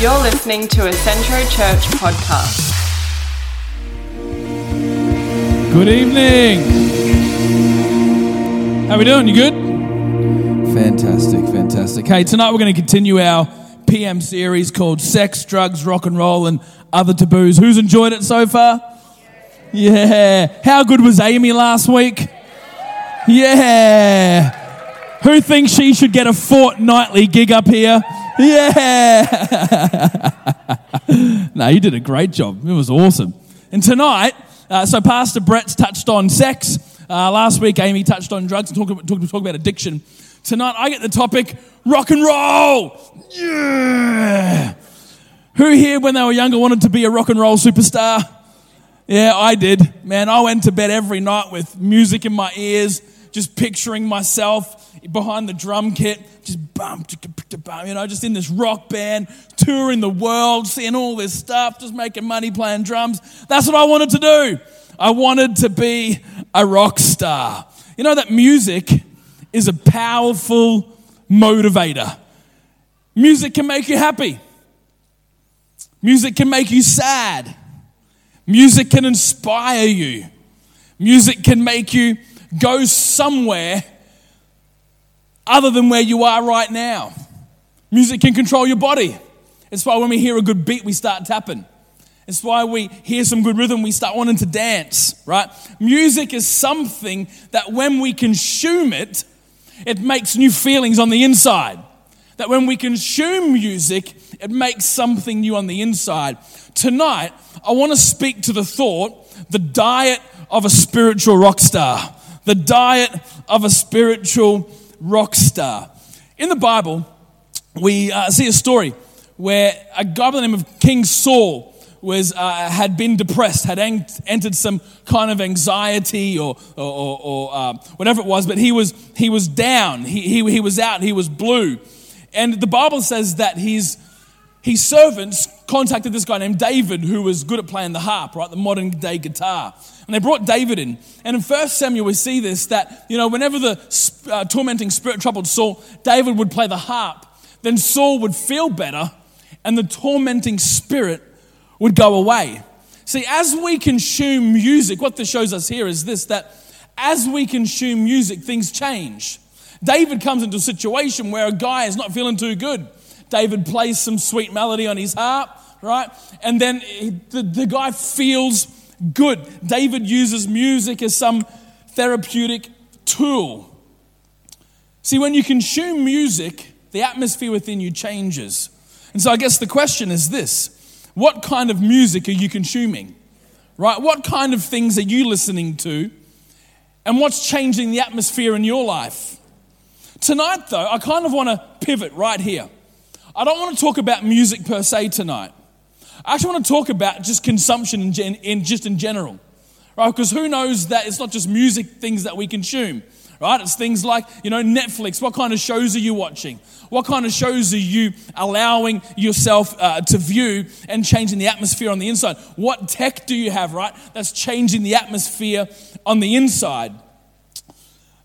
You're listening to a Centro Church podcast. Good evening. How we doing? You good? Fantastic, fantastic. Hey, tonight we're going to continue our PM series called Sex, Drugs, Rock and Roll and Other Taboos. Who's enjoyed it so far? Yeah. How good was Amy last week? Yeah. Who thinks she should get a fortnightly gig up here? Yeah. no, you did a great job. It was awesome. And tonight, uh, so Pastor Brett's touched on sex. Uh, last week, Amy touched on drugs and talked about, talk, talk about addiction. Tonight, I get the topic rock and roll. Yeah. Who here, when they were younger, wanted to be a rock and roll superstar? Yeah, I did. Man, I went to bed every night with music in my ears, just picturing myself behind the drum kit, just bum, you know, just in this rock band, touring the world, seeing all this stuff, just making money playing drums. That's what I wanted to do. I wanted to be a rock star. You know that music is a powerful motivator. Music can make you happy. Music can make you sad. Music can inspire you. Music can make you go somewhere other than where you are right now. Music can control your body. It's why when we hear a good beat, we start tapping. It's why we hear some good rhythm, we start wanting to dance, right? Music is something that when we consume it, it makes new feelings on the inside. That when we consume music, it makes something new on the inside. Tonight, I want to speak to the thought the diet of a spiritual rock star. The diet of a spiritual rock star. In the Bible, we uh, see a story where a guy by the name of King Saul was, uh, had been depressed, had en- entered some kind of anxiety or, or, or, or uh, whatever it was, but he was, he was down. He, he, he was out. He was blue. And the Bible says that his, his servants contacted this guy named David, who was good at playing the harp, right? The modern day guitar. And they brought David in. And in 1 Samuel, we see this that, you know, whenever the uh, tormenting spirit troubled Saul, David would play the harp. Then Saul would feel better, and the tormenting spirit would go away. See, as we consume music, what this shows us here is this that as we consume music, things change. David comes into a situation where a guy is not feeling too good. David plays some sweet melody on his harp, right? And then the, the guy feels good. David uses music as some therapeutic tool. See, when you consume music, the atmosphere within you changes. And so I guess the question is this what kind of music are you consuming? Right? What kind of things are you listening to? And what's changing the atmosphere in your life? Tonight, though, I kind of want to pivot right here. I don't want to talk about music per se tonight. I actually want to talk about just consumption in, in just in general, right? Because who knows that it's not just music things that we consume, right? It's things like you know Netflix. What kind of shows are you watching? What kind of shows are you allowing yourself uh, to view and changing the atmosphere on the inside? What tech do you have, right? That's changing the atmosphere on the inside.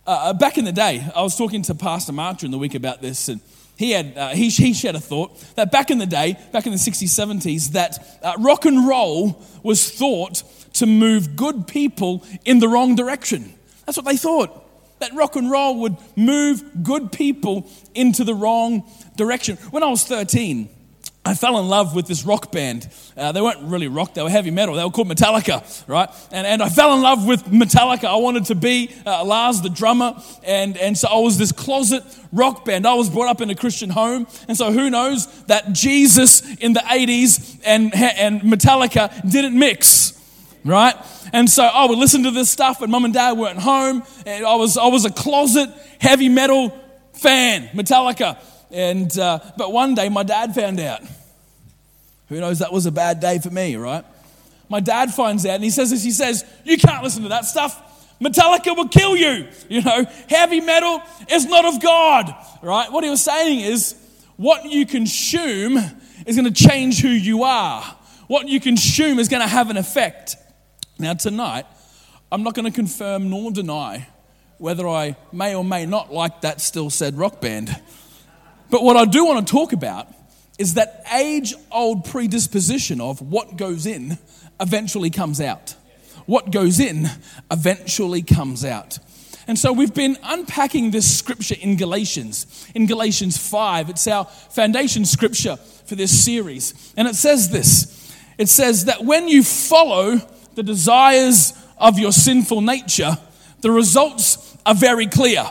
Uh, uh back in the day, I was talking to Pastor Mark during the week about this, and he had uh, he, he shared a thought that back in the day, back in the 60s, 70s, that uh, rock and roll was thought to move good people in the wrong direction. That's what they thought. That rock and roll would move good people into the wrong direction. When I was 13, I fell in love with this rock band. Uh, they weren't really rock, they were heavy metal. They were called Metallica, right? And, and I fell in love with Metallica. I wanted to be uh, Lars, the drummer. And, and so I was this closet rock band. I was brought up in a Christian home. And so who knows that Jesus in the 80s and, and Metallica didn't mix, right? And so I would listen to this stuff, and mom and dad weren't home. And I was, I was a closet heavy metal fan, Metallica. And, uh, but one day my dad found out. Who knows, that was a bad day for me, right? My dad finds out and he says this he says, You can't listen to that stuff. Metallica will kill you. You know, heavy metal is not of God, right? What he was saying is, what you consume is going to change who you are. What you consume is going to have an effect. Now, tonight, I'm not going to confirm nor deny whether I may or may not like that still said rock band. But what I do want to talk about is that age old predisposition of what goes in eventually comes out. What goes in eventually comes out. And so we've been unpacking this scripture in Galatians. In Galatians 5, it's our foundation scripture for this series. And it says this it says that when you follow the desires of your sinful nature, the results are very clear.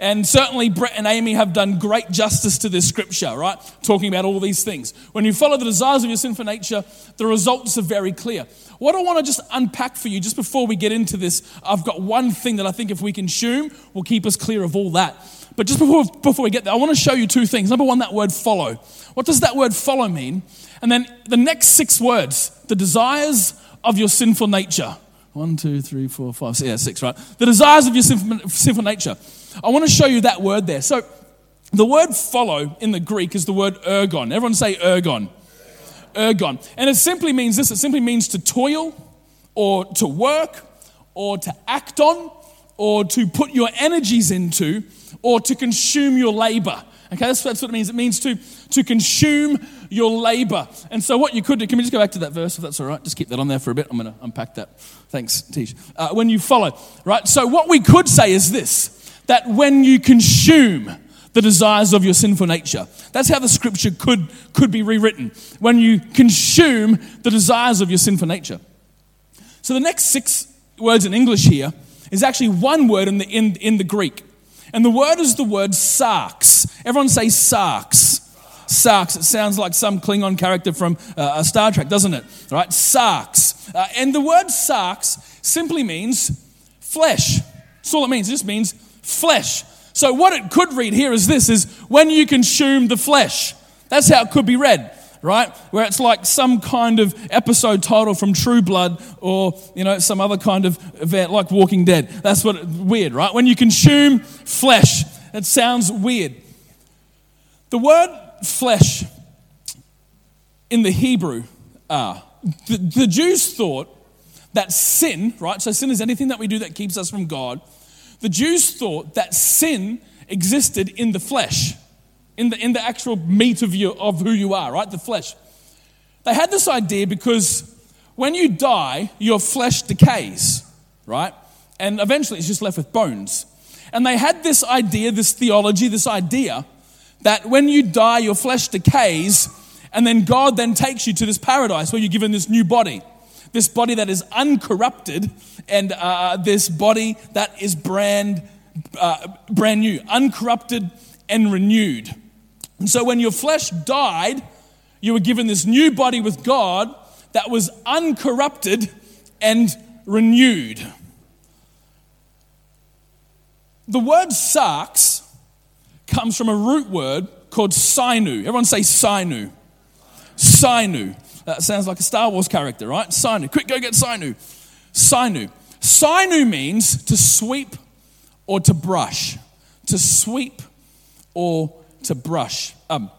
And certainly, Brett and Amy have done great justice to this scripture, right? Talking about all these things. When you follow the desires of your sinful nature, the results are very clear. What I want to just unpack for you, just before we get into this, I've got one thing that I think if we consume will keep us clear of all that. But just before, before we get there, I want to show you two things. Number one, that word follow. What does that word follow mean? And then the next six words the desires of your sinful nature. One, two, three, four, five, six, yeah, six, right? The desires of your sinful, sinful nature. I want to show you that word there. So, the word follow in the Greek is the word ergon. Everyone say ergon. Ergon. And it simply means this it simply means to toil or to work or to act on or to put your energies into or to consume your labor. Okay, that's, that's what it means. It means to, to consume your labor. And so, what you could do, can we just go back to that verse if that's all right? Just keep that on there for a bit. I'm going to unpack that. Thanks, Tish. Uh, when you follow, right? So, what we could say is this that when you consume the desires of your sinful nature. That's how the scripture could, could be rewritten. When you consume the desires of your sinful nature. So the next six words in English here is actually one word in the, in, in the Greek. And the word is the word sarx. Everyone say sarx. Sarx. It sounds like some Klingon character from uh, Star Trek, doesn't it? Right? Sarx. Uh, and the word sarx simply means flesh. That's all it means. It just means flesh. So what it could read here is this is when you consume the flesh. That's how it could be read, right? Where it's like some kind of episode title from True Blood or, you know, some other kind of event like Walking Dead. That's what weird, right? When you consume flesh, it sounds weird. The word flesh in the Hebrew, uh, the, the Jews thought that sin, right? So sin is anything that we do that keeps us from God the Jews thought that sin existed in the flesh, in the, in the actual meat of, you, of who you are, right? The flesh. They had this idea because when you die, your flesh decays, right? And eventually it's just left with bones. And they had this idea, this theology, this idea that when you die, your flesh decays, and then God then takes you to this paradise where you're given this new body this body that is uncorrupted, and uh, this body that is brand, uh, brand new, uncorrupted and renewed. And so when your flesh died, you were given this new body with God that was uncorrupted and renewed. The word sarx comes from a root word called sinu. Everyone say sinu. Sinu. That sounds like a Star Wars character, right? Sinu. Quick, go get Sinu. Sinu. Sinu means to sweep or to brush. To sweep or to brush. Um,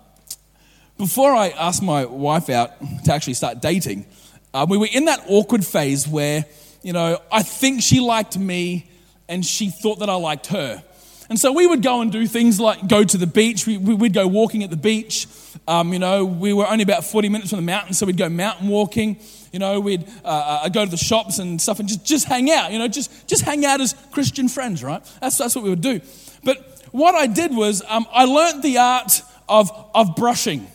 before I asked my wife out to actually start dating, uh, we were in that awkward phase where, you know, I think she liked me and she thought that I liked her. And so we would go and do things like go to the beach. We, would go walking at the beach. Um, you know, we were only about 40 minutes from the mountain, so we'd go mountain walking. You know, we'd uh, uh, go to the shops and stuff and just, just hang out, you know, just, just hang out as Christian friends, right? That's, that's what we would do. But what I did was um, I learned the art of, of brushing,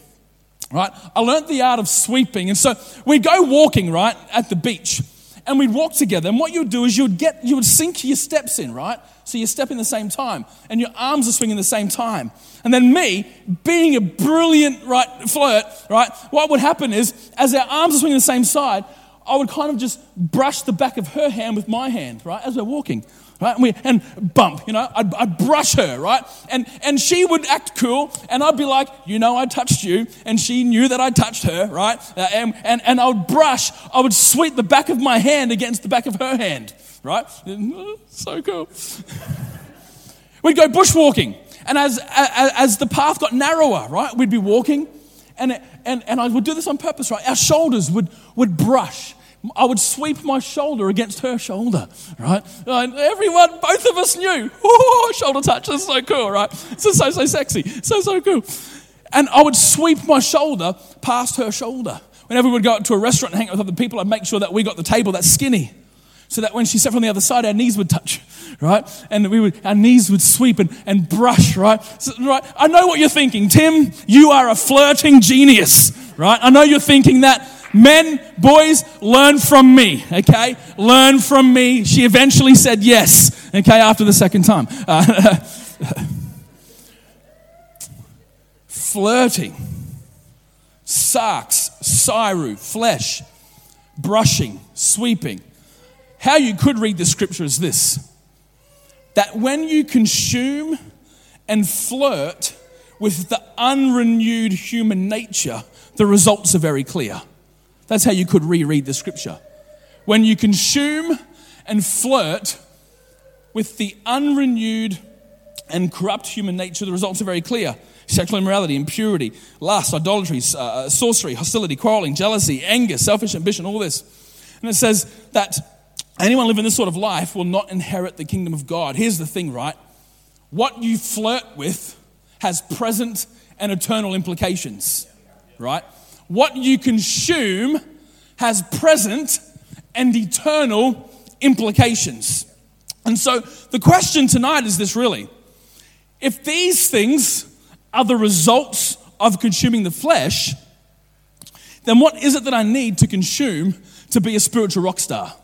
right? I learned the art of sweeping. And so we'd go walking, right, at the beach and we'd walk together. And what you'd do is you'd get, you would sync your steps in, right? So you step in the same time, and your arms are swinging the same time. And then me, being a brilliant right flirt, right? What would happen is, as our arms are swinging the same side, I would kind of just brush the back of her hand with my hand, right, as we're walking. Right? And, we, and bump, you know, I'd, I'd, brush her, right? And, and she would act cool, and I'd be like, you know, I touched you. And she knew that I touched her, right? Uh, and, and, and I would brush, I would sweep the back of my hand against the back of her hand, right? So cool. We'd go bushwalking, and as, as, as the path got narrower, right, we'd be walking, and, and, and I would do this on purpose, right? Our shoulders would, would brush I would sweep my shoulder against her shoulder, right? And everyone, both of us knew, oh, shoulder touch, that's so cool, right? So, so, so sexy, so, so cool. And I would sweep my shoulder past her shoulder. Whenever we would go out to a restaurant and hang out with other people, I'd make sure that we got the table that's skinny. So that when she sat from the other side, our knees would touch, right? And we would, our knees would sweep and, and brush, right? So, right? I know what you're thinking. Tim, you are a flirting genius, right? I know you're thinking that. Men, boys, learn from me, okay? Learn from me. She eventually said yes, okay, after the second time. Uh, flirting, sarx, siru, flesh, brushing, sweeping. How you could read the scripture is this that when you consume and flirt with the unrenewed human nature, the results are very clear. That's how you could reread the scripture. When you consume and flirt with the unrenewed and corrupt human nature, the results are very clear sexual immorality, impurity, lust, idolatry, uh, uh, sorcery, hostility, quarreling, jealousy, anger, selfish ambition, all this. And it says that anyone living this sort of life will not inherit the kingdom of God. Here's the thing, right? What you flirt with has present and eternal implications, right? What you consume has present and eternal implications. And so the question tonight is this really if these things are the results of consuming the flesh, then what is it that I need to consume to be a spiritual rock star?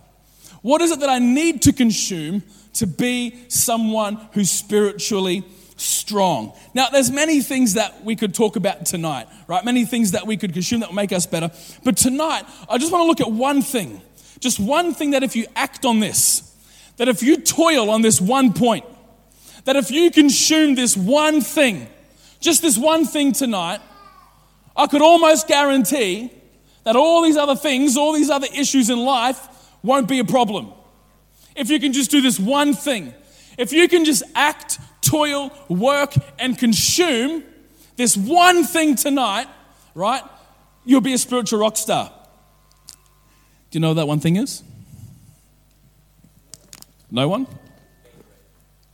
What is it that I need to consume to be someone who's spiritually strong. Now, there's many things that we could talk about tonight, right? Many things that we could consume that will make us better. But tonight, I just want to look at one thing. Just one thing that if you act on this, that if you toil on this one point, that if you consume this one thing, just this one thing tonight, I could almost guarantee that all these other things, all these other issues in life won't be a problem. If you can just do this one thing, if you can just act toil, work, and consume this one thing tonight, right? You'll be a spiritual rock star. Do you know what that one thing is? No one?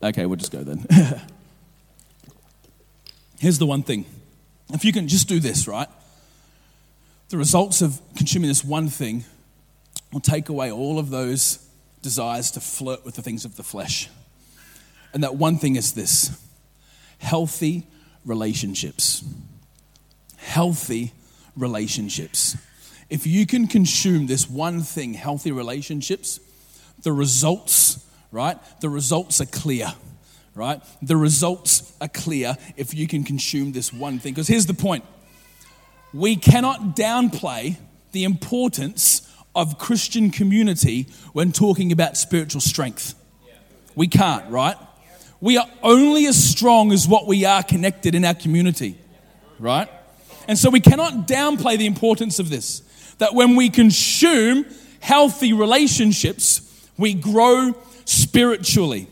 Okay, we'll just go then. Here's the one thing. If you can just do this, right? The results of consuming this one thing will take away all of those desires to flirt with the things of the flesh. And that one thing is this healthy relationships. Healthy relationships. If you can consume this one thing, healthy relationships, the results, right? The results are clear, right? The results are clear if you can consume this one thing. Because here's the point we cannot downplay the importance of Christian community when talking about spiritual strength. We can't, right? We are only as strong as what we are connected in our community, right? And so we cannot downplay the importance of this. That when we consume healthy relationships, we grow spiritually.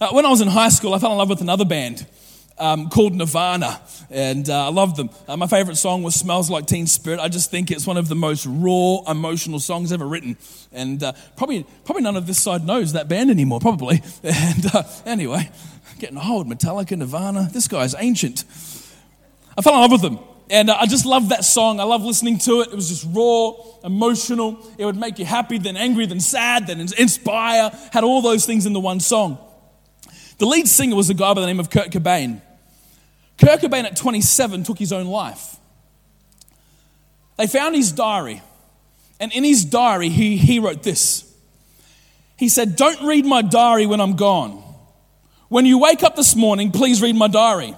Uh, when I was in high school, I fell in love with another band um, called Nirvana, and uh, I love them. Uh, my favorite song was Smells Like Teen Spirit. I just think it's one of the most raw, emotional songs ever written. And uh, probably, probably none of this side knows that band anymore, probably. And uh, anyway, getting old, Metallica, Nirvana, this guy's ancient. I fell in love with them. And uh, I just love that song. I love listening to it. It was just raw, emotional. It would make you happy, then angry, then sad, then inspire. Had all those things in the one song. The lead singer was a guy by the name of Kurt Cobain. Kurt Cobain at 27 took his own life. They found his diary, and in his diary, he, he wrote this. He said, Don't read my diary when I'm gone. When you wake up this morning, please read my diary.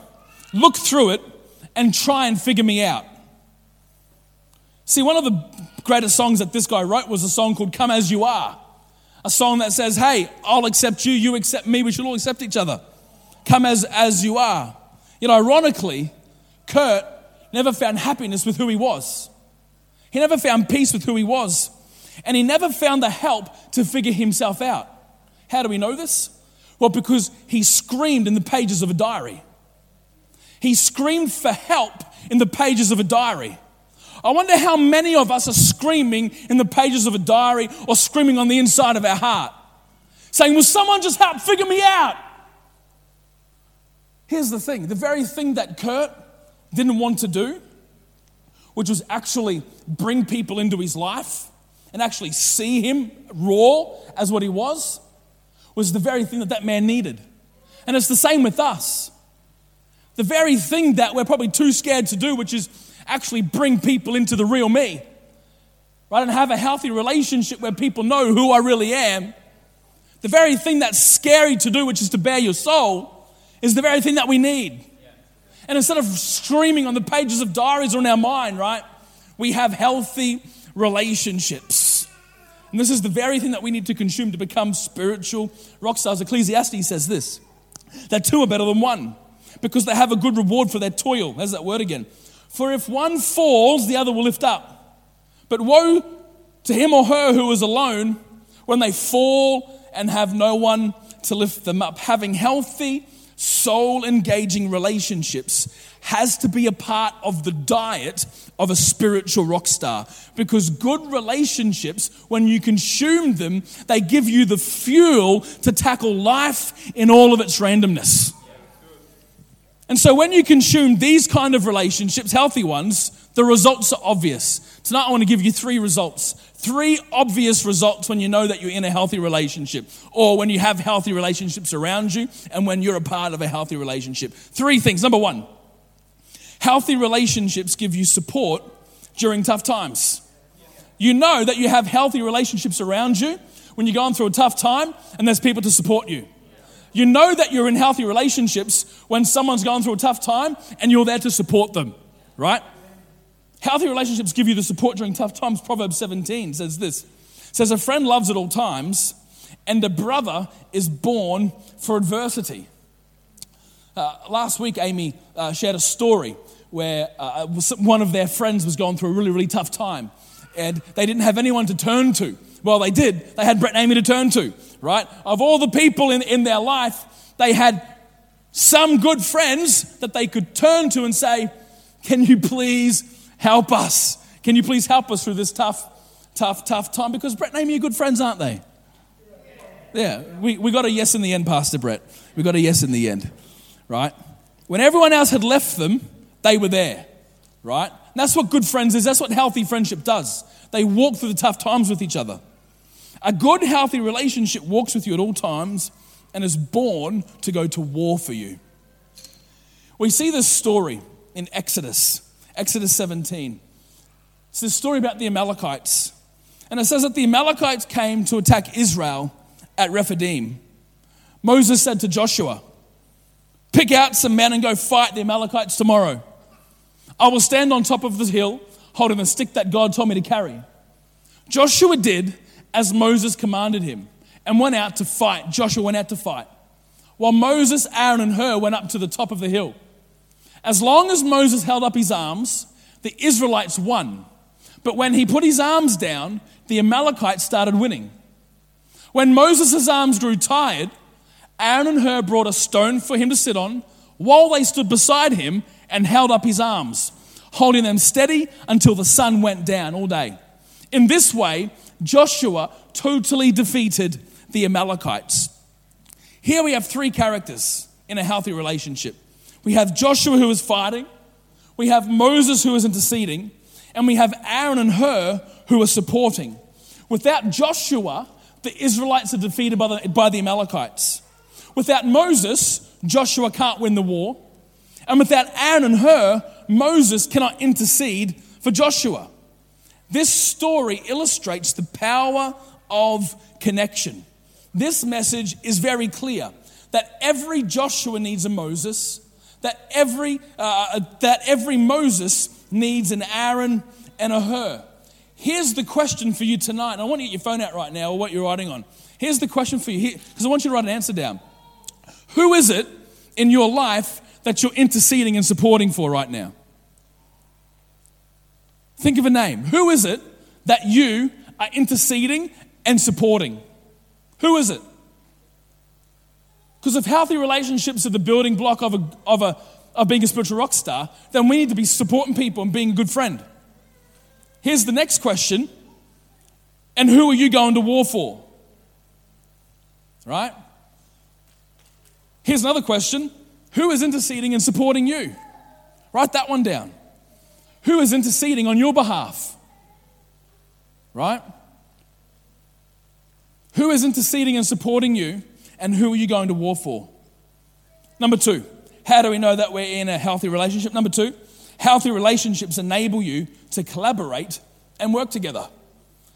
Look through it and try and figure me out. See, one of the greatest songs that this guy wrote was a song called Come As You Are a song that says, Hey, I'll accept you, you accept me, we should all accept each other. Come as, as you are. Yet, ironically, Kurt never found happiness with who he was. He never found peace with who he was. And he never found the help to figure himself out. How do we know this? Well, because he screamed in the pages of a diary. He screamed for help in the pages of a diary. I wonder how many of us are screaming in the pages of a diary or screaming on the inside of our heart, saying, Will someone just help figure me out? Here's the thing the very thing that Kurt didn't want to do, which was actually bring people into his life and actually see him raw as what he was, was the very thing that that man needed. And it's the same with us. The very thing that we're probably too scared to do, which is actually bring people into the real me, right? And have a healthy relationship where people know who I really am. The very thing that's scary to do, which is to bare your soul, is the very thing that we need. And instead of streaming on the pages of diaries or in our mind, right, we have healthy relationships. And this is the very thing that we need to consume to become spiritual rock stars. Ecclesiastes says this that two are better than one because they have a good reward for their toil. There's that word again. For if one falls, the other will lift up. But woe to him or her who is alone when they fall and have no one to lift them up. Having healthy, soul engaging relationships has to be a part of the diet of a spiritual rock star. Because good relationships when you consume them they give you the fuel to tackle life in all of its randomness. And so when you consume these kind of relationships healthy ones the results are obvious tonight i want to give you three results three obvious results when you know that you're in a healthy relationship or when you have healthy relationships around you and when you're a part of a healthy relationship three things number one Healthy relationships give you support during tough times. You know that you have healthy relationships around you when you're going through a tough time and there's people to support you. You know that you're in healthy relationships when someone's going through a tough time and you're there to support them, right? Healthy relationships give you the support during tough times. Proverbs 17 says this. Says a friend loves at all times and a brother is born for adversity. Uh, last week, Amy uh, shared a story where uh, one of their friends was going through a really, really tough time. And they didn't have anyone to turn to. Well, they did. They had Brett and Amy to turn to, right? Of all the people in, in their life, they had some good friends that they could turn to and say, Can you please help us? Can you please help us through this tough, tough, tough time? Because Brett and Amy are good friends, aren't they? Yeah, we, we got a yes in the end, Pastor Brett. We got a yes in the end right? When everyone else had left them, they were there, right? And that's what good friends is. That's what healthy friendship does. They walk through the tough times with each other. A good, healthy relationship walks with you at all times and is born to go to war for you. We see this story in Exodus, Exodus 17. It's this story about the Amalekites. And it says that the Amalekites came to attack Israel at Rephidim. Moses said to Joshua, Pick out some men and go fight the Amalekites tomorrow. I will stand on top of the hill holding the stick that God told me to carry. Joshua did as Moses commanded him and went out to fight. Joshua went out to fight. While Moses, Aaron, and Hur went up to the top of the hill. As long as Moses held up his arms, the Israelites won. But when he put his arms down, the Amalekites started winning. When Moses' arms grew tired, Aaron and Hur brought a stone for him to sit on while they stood beside him and held up his arms, holding them steady until the sun went down all day. In this way, Joshua totally defeated the Amalekites. Here we have three characters in a healthy relationship. We have Joshua who is fighting, we have Moses who is interceding, and we have Aaron and Hur who are supporting. Without Joshua, the Israelites are defeated by the, by the Amalekites. Without Moses, Joshua can't win the war. And without Aaron and Hur, Moses cannot intercede for Joshua. This story illustrates the power of connection. This message is very clear that every Joshua needs a Moses, that every, uh, that every Moses needs an Aaron and a Hur. Here's the question for you tonight. I want to get your phone out right now or what you're writing on. Here's the question for you because I want you to write an answer down. Who is it in your life that you're interceding and supporting for right now? Think of a name. Who is it that you are interceding and supporting? Who is it? Because if healthy relationships are the building block of, a, of, a, of being a spiritual rock star, then we need to be supporting people and being a good friend. Here's the next question And who are you going to war for? Right? Here's another question Who is interceding and supporting you? Write that one down. Who is interceding on your behalf? Right? Who is interceding and supporting you, and who are you going to war for? Number two, how do we know that we're in a healthy relationship? Number two, healthy relationships enable you to collaborate and work together.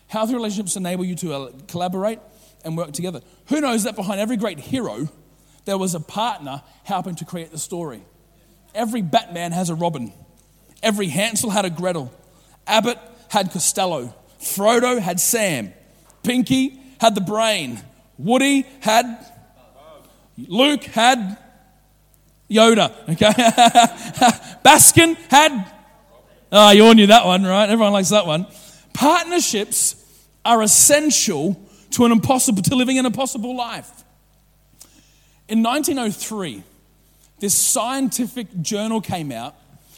Healthy relationships enable you to uh, collaborate and work together. Who knows that behind every great hero, there was a partner helping to create the story? Every Batman has a Robin. Every Hansel had a Gretel. Abbott had Costello. Frodo had Sam. Pinky had the brain. Woody had. Luke had Yoda. Okay. Baskin had. Oh, you all knew that one, right? Everyone likes that one. Partnerships are essential to an impossible to living an impossible life. In 1903, this scientific journal came out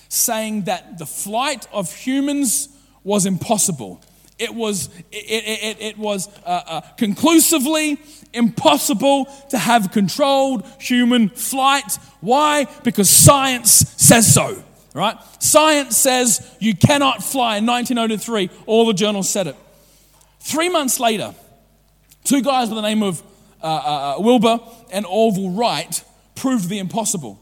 saying that the flight of humans was impossible. It was, it, it, it was uh, uh, conclusively impossible to have controlled human flight. Why? Because science says so, right? Science says you cannot fly. In 1903, all the journals said it. Three months later, two guys by the name of uh, uh, uh Wilbur and Orville Wright proved the impossible.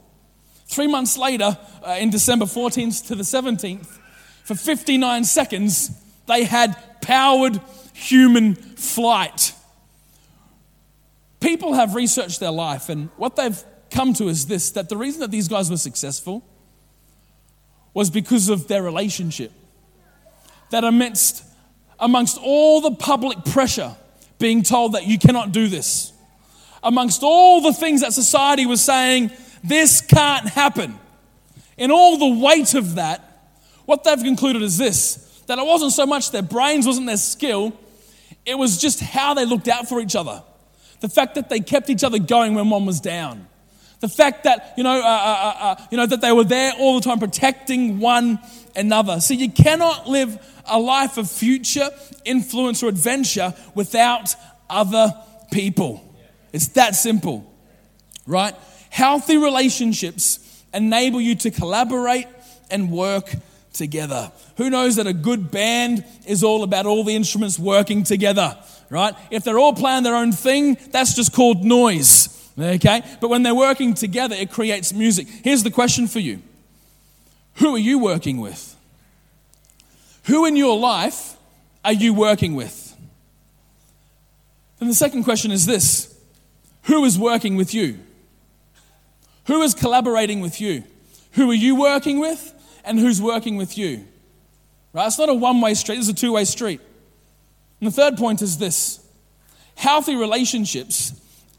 Three months later, uh, in December 14th to the 17th, for 59 seconds, they had powered human flight. People have researched their life, and what they've come to is this that the reason that these guys were successful was because of their relationship. That amidst, amongst all the public pressure being told that you cannot do this, amongst all the things that society was saying, this can't happen. In all the weight of that, what they've concluded is this that it wasn't so much their brains, wasn't their skill, it was just how they looked out for each other. The fact that they kept each other going when one was down. The fact that, you know, uh, uh, uh, uh you know, that they were there all the time protecting one another. So you cannot live a life of future influence or adventure without other people. It's that simple, right? Healthy relationships enable you to collaborate and work together. Who knows that a good band is all about all the instruments working together, right? If they're all playing their own thing, that's just called noise, okay? But when they're working together, it creates music. Here's the question for you Who are you working with? Who in your life are you working with? And the second question is this Who is working with you? Who is collaborating with you? Who are you working with? And who's working with you? Right? It's not a one way street, it's a two way street. And the third point is this healthy relationships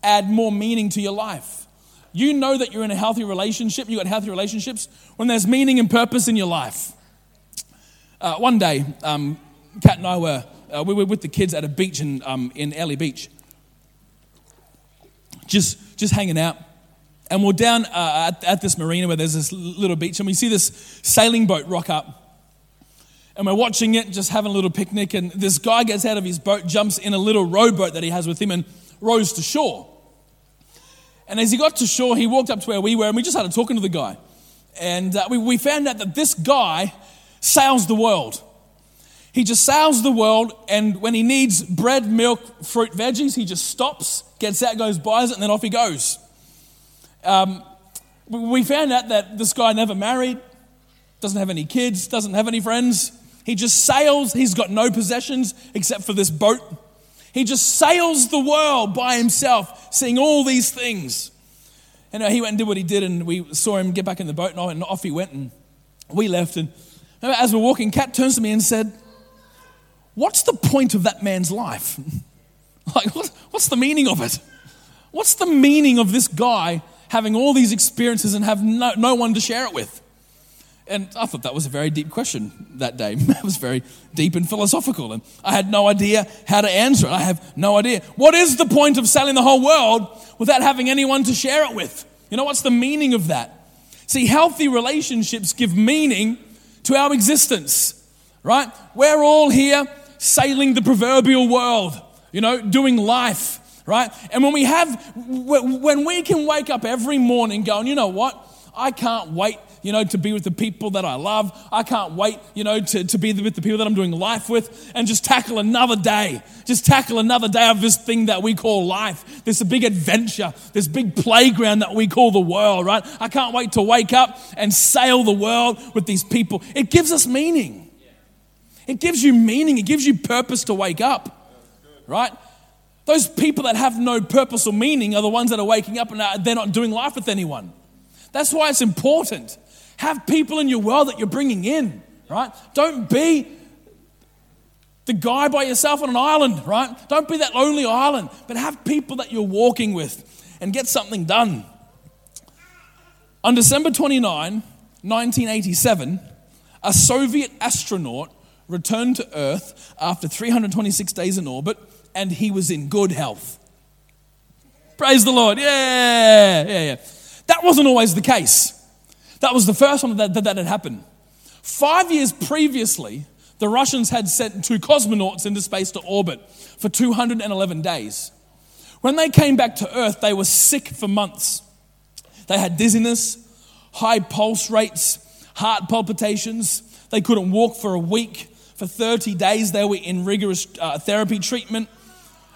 add more meaning to your life. You know that you're in a healthy relationship, you've got healthy relationships when there's meaning and purpose in your life. Uh, one day, um, Kat and I were, uh, we were with the kids at a beach in, um, in Airlie Beach, just, just hanging out. And we're down uh, at, at this marina where there's this little beach, and we see this sailing boat rock up. And we're watching it, just having a little picnic. And this guy gets out of his boat, jumps in a little rowboat that he has with him, and rows to shore. And as he got to shore, he walked up to where we were, and we just started talking to the guy. And uh, we, we found out that this guy sails the world. He just sails the world, and when he needs bread, milk, fruit, veggies, he just stops, gets out, goes, buys it, and then off he goes. Um, we found out that this guy never married, doesn't have any kids, doesn't have any friends. He just sails. He's got no possessions except for this boat. He just sails the world by himself, seeing all these things. And uh, he went and did what he did, and we saw him get back in the boat, and off he went, and we left. And as we're walking, Kat turns to me and said, What's the point of that man's life? like, what, what's the meaning of it? What's the meaning of this guy having all these experiences and have no, no one to share it with? And I thought that was a very deep question that day. It was very deep and philosophical, and I had no idea how to answer it. I have no idea. What is the point of selling the whole world without having anyone to share it with? You know, what's the meaning of that? See, healthy relationships give meaning to our existence, right? We're all here sailing the proverbial world, you know, doing life right? And when we have, when we can wake up every morning going, you know what? I can't wait, you know, to be with the people that I love. I can't wait, you know, to, to be with the people that I'm doing life with and just tackle another day. Just tackle another day of this thing that we call life, this big adventure, this big playground that we call the world, right? I can't wait to wake up and sail the world with these people. It gives us meaning. It gives you meaning, it gives you purpose to wake up, right? Those people that have no purpose or meaning are the ones that are waking up and uh, they're not doing life with anyone. That's why it's important. Have people in your world that you're bringing in, right? Don't be the guy by yourself on an island, right? Don't be that lonely island, but have people that you're walking with and get something done. On December 29, 1987, a Soviet astronaut returned to Earth after 326 days in orbit and he was in good health. Praise the Lord. Yeah, yeah, yeah. That wasn't always the case. That was the first one that, that, that had happened. Five years previously, the Russians had sent two cosmonauts into space to orbit for 211 days. When they came back to Earth, they were sick for months. They had dizziness, high pulse rates, heart palpitations. They couldn't walk for a week. For 30 days, they were in rigorous uh, therapy treatment.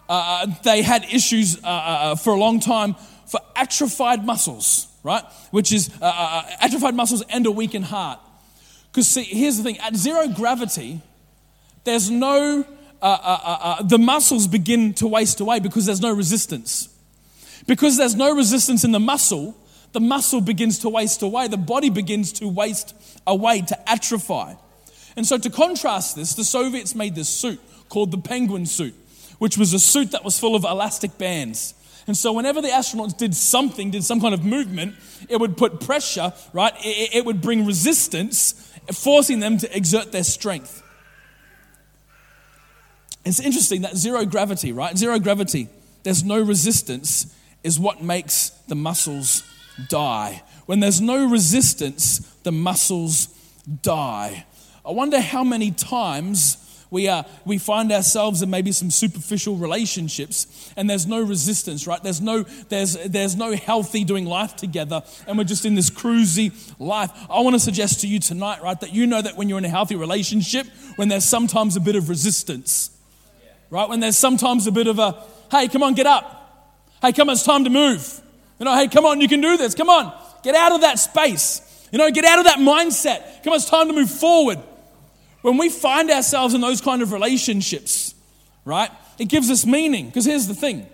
Uh, they had issues uh, uh, uh, for a long time for atrophied muscles, right? Which is uh, atrophied muscles and a weakened heart. Because, see, here's the thing at zero gravity, there's no, the muscles begin to waste away because there's no resistance. Because there's no resistance in the muscle, the muscle begins to waste away. The body begins to waste away, to atrophy. And so, to contrast this, the Soviets made this suit called the penguin suit which was a suit that was full of elastic bands. And so, whenever the astronauts did something, did some kind of movement, it would put pressure, right? It, it would bring resistance, forcing them to exert their strength. It's interesting that zero gravity, right? Zero gravity, there's no resistance, is what makes the muscles die. When there's no resistance, the muscles die. I wonder how many times we, uh, we find ourselves in maybe some superficial relationships and there's no resistance, right? There's no, there's, there's no healthy doing life together and we're just in this cruisy life. I want to suggest to you tonight, right, that you know that when you're in a healthy relationship, when there's sometimes a bit of resistance, right? When there's sometimes a bit of a, hey, come on, get up. Hey, come on, it's time to move. You know, hey, come on, you can do this. Come on, get out of that space. You know, get out of that mindset. Come on, it's time to move forward. When we find ourselves in those kind of relationships, right, it gives us meaning. Because here's the thing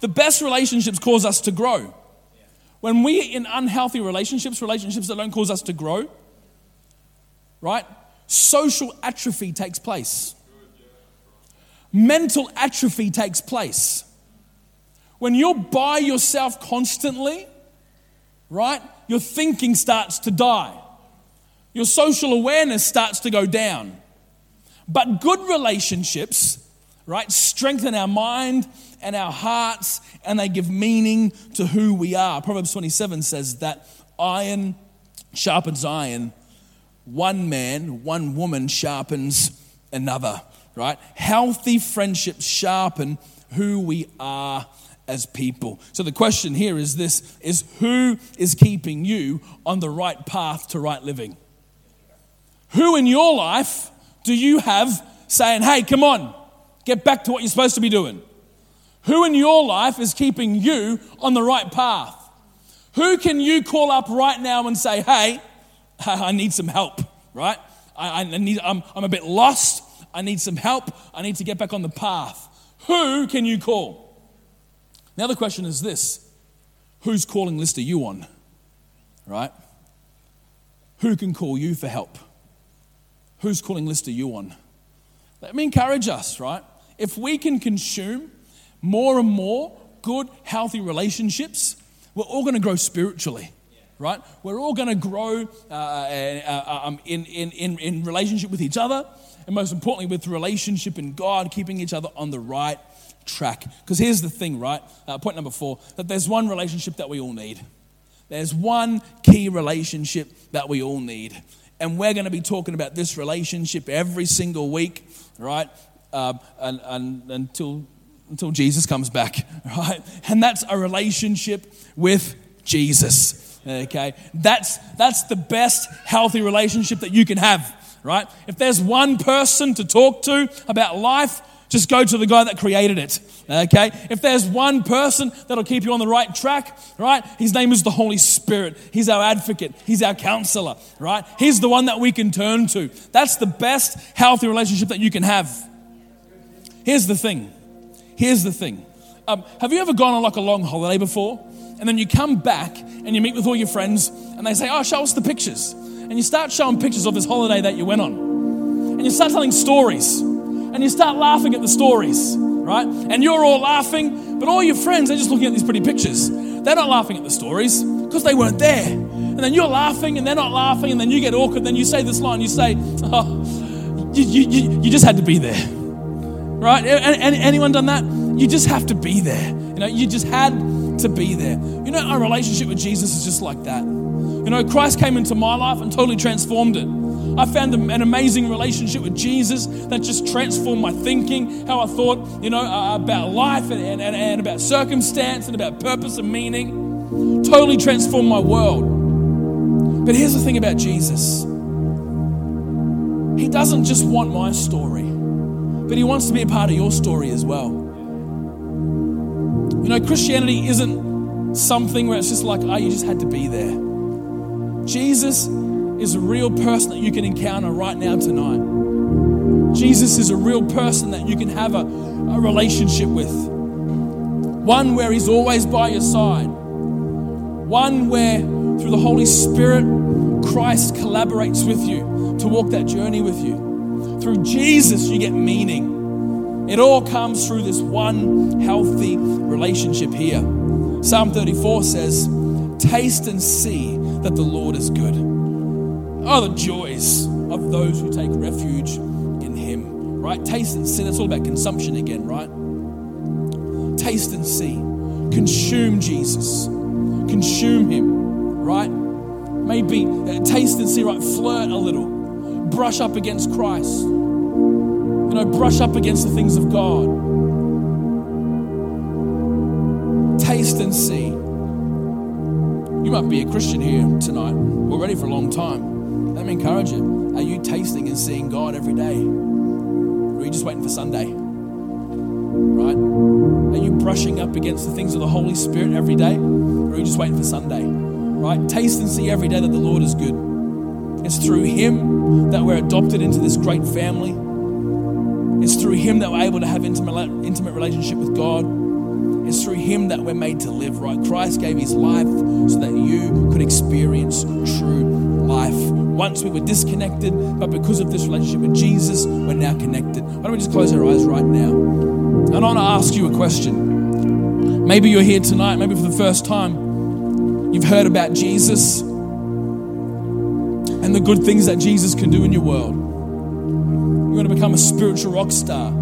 the best relationships cause us to grow. When we're in unhealthy relationships, relationships that don't cause us to grow, right, social atrophy takes place. Mental atrophy takes place. When you're by yourself constantly, right, your thinking starts to die your social awareness starts to go down. But good relationships, right, strengthen our mind and our hearts and they give meaning to who we are. Proverbs 27 says that iron sharpens iron, one man, one woman sharpens another, right? Healthy friendships sharpen who we are as people. So the question here is this is who is keeping you on the right path to right living? Who in your life do you have saying, hey, come on, get back to what you're supposed to be doing? Who in your life is keeping you on the right path? Who can you call up right now and say, hey, I need some help, right? I, I need, I'm, I'm a bit lost. I need some help. I need to get back on the path. Who can you call? Now, the question is this whose calling list are you on? Right? Who can call you for help? Whose calling list are you on? Let me encourage us, right? If we can consume more and more good, healthy relationships, we're all going to grow spiritually, right? We're all going to grow uh, uh, uh, um, in, in, in, in relationship with each other, and most importantly, with relationship in God, keeping each other on the right track. Because here's the thing, right? Uh, point number four that there's one relationship that we all need. There's one key relationship that we all need, and we're going to be talking about this relationship every single week, right? Uh, and, and, until, until Jesus comes back, right? And that's a relationship with Jesus. Okay? That's, that's the best healthy relationship that you can have, right? If there's one person to talk to about life, just go to the guy that created it. Okay? If there's one person that'll keep you on the right track, right? His name is the Holy Spirit. He's our advocate. He's our counselor, right? He's the one that we can turn to. That's the best healthy relationship that you can have. Here's the thing. Here's the thing. Um, have you ever gone on like a long holiday before? And then you come back and you meet with all your friends and they say, Oh, show us the pictures. And you start showing pictures of this holiday that you went on. And you start telling stories. And you start laughing at the stories, right? And you're all laughing, but all your friends, they're just looking at these pretty pictures. They're not laughing at the stories because they weren't there. And then you're laughing and they're not laughing, and then you get awkward. Then you say this line you say, Oh, you, you, you, you just had to be there right? And, Anyone done that? You just have to be there. You know, you just had to be there. You know, our relationship with Jesus is just like that. You know, Christ came into my life and totally transformed it. I found an amazing relationship with Jesus that just transformed my thinking, how I thought, you know, uh, about life and, and, and about circumstance and about purpose and meaning. Totally transformed my world. But here's the thing about Jesus He doesn't just want my story. But He wants to be a part of your story as well. You know, Christianity isn't something where it's just like, oh, you just had to be there. Jesus is a real person that you can encounter right now tonight. Jesus is a real person that you can have a, a relationship with. One where He's always by your side. One where, through the Holy Spirit, Christ collaborates with you to walk that journey with you. Through Jesus, you get meaning. It all comes through this one healthy relationship here. Psalm 34 says, Taste and see that the Lord is good. Oh, the joys of those who take refuge in Him, right? Taste and see. That's all about consumption again, right? Taste and see. Consume Jesus. Consume Him, right? Maybe uh, taste and see, right? Flirt a little brush up against Christ. You know, brush up against the things of God. Taste and see. You might be a Christian here tonight, already for a long time. Me encourage you. Are you tasting and seeing God every day? Or are you just waiting for Sunday? Right? Are you brushing up against the things of the Holy Spirit every day? Or are you just waiting for Sunday? Right? Taste and see every day that the Lord is good. It's through Him that we're adopted into this great family. It's through Him that we're able to have intimate, intimate relationship with God. It's through Him that we're made to live, right? Christ gave His life so that you could experience true life. Once we were disconnected, but because of this relationship with Jesus, we're now connected. Why don't we just close our eyes right now? And I want to ask you a question. Maybe you're here tonight, maybe for the first time, you've heard about Jesus and the good things that Jesus can do in your world. You want to become a spiritual rock star.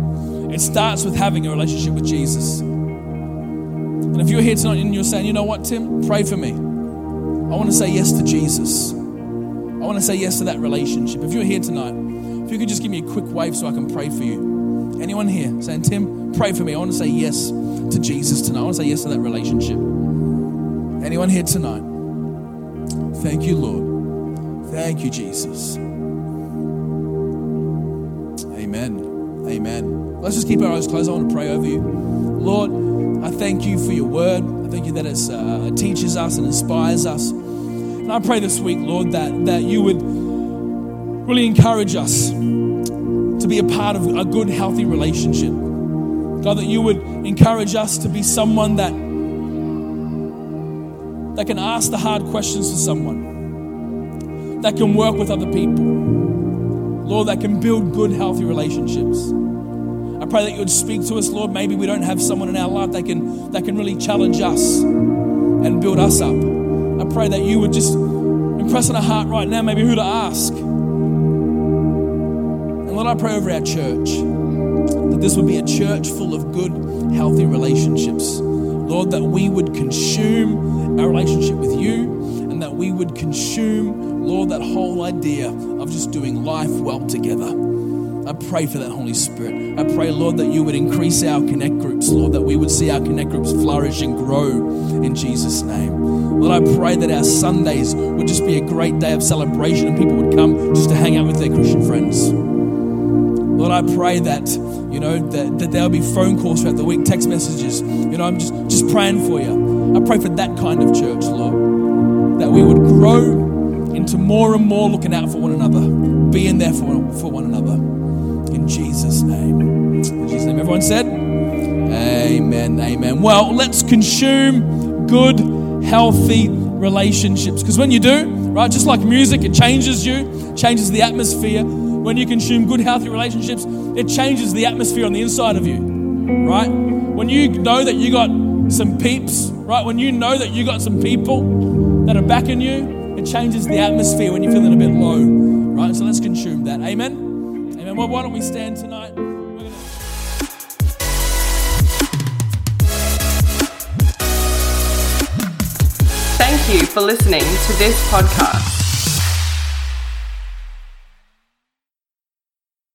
It starts with having a relationship with Jesus. And if you're here tonight and you're saying, you know what, Tim, pray for me. I want to say yes to Jesus. I want to say yes to that relationship. If you're here tonight, if you could just give me a quick wave so I can pray for you. Anyone here saying, Tim, pray for me. I want to say yes to Jesus tonight. I want to say yes to that relationship. Anyone here tonight? Thank you, Lord. Thank you, Jesus. Amen. Amen. Let's just keep our eyes closed. I want to pray over you. Lord, I thank you for your word. I thank you that uh, it teaches us and inspires us. And I pray this week, Lord, that, that you would really encourage us to be a part of a good, healthy relationship. God, that you would encourage us to be someone that, that can ask the hard questions to someone that can work with other people. Lord, that can build good, healthy relationships. I pray that you would speak to us, Lord. Maybe we don't have someone in our life that can, that can really challenge us and build us up. Pray that you would just impress on our heart right now, maybe who to ask. And Lord, I pray over our church that this would be a church full of good, healthy relationships. Lord, that we would consume our relationship with you and that we would consume, Lord, that whole idea of just doing life well together. I pray for that Holy Spirit. I pray, Lord, that you would increase our connect groups, Lord, that we would see our connect groups flourish and grow in Jesus' name. Lord, I pray that our Sundays would just be a great day of celebration and people would come just to hang out with their Christian friends. Lord, I pray that, you know, that, that there'll be phone calls throughout the week, text messages. You know, I'm just, just praying for you. I pray for that kind of church, Lord, that we would grow into more and more looking out for one another, being there for, for one another. Jesus' name. In Jesus' name. Everyone said, Amen. Amen. Well, let's consume good, healthy relationships. Because when you do, right, just like music, it changes you, changes the atmosphere. When you consume good, healthy relationships, it changes the atmosphere on the inside of you, right? When you know that you got some peeps, right? When you know that you got some people that are backing you, it changes the atmosphere when you're feeling a bit low, right? So let's consume that. Amen? Amen. Well, why don't we stand tonight? Thank you for listening to this podcast.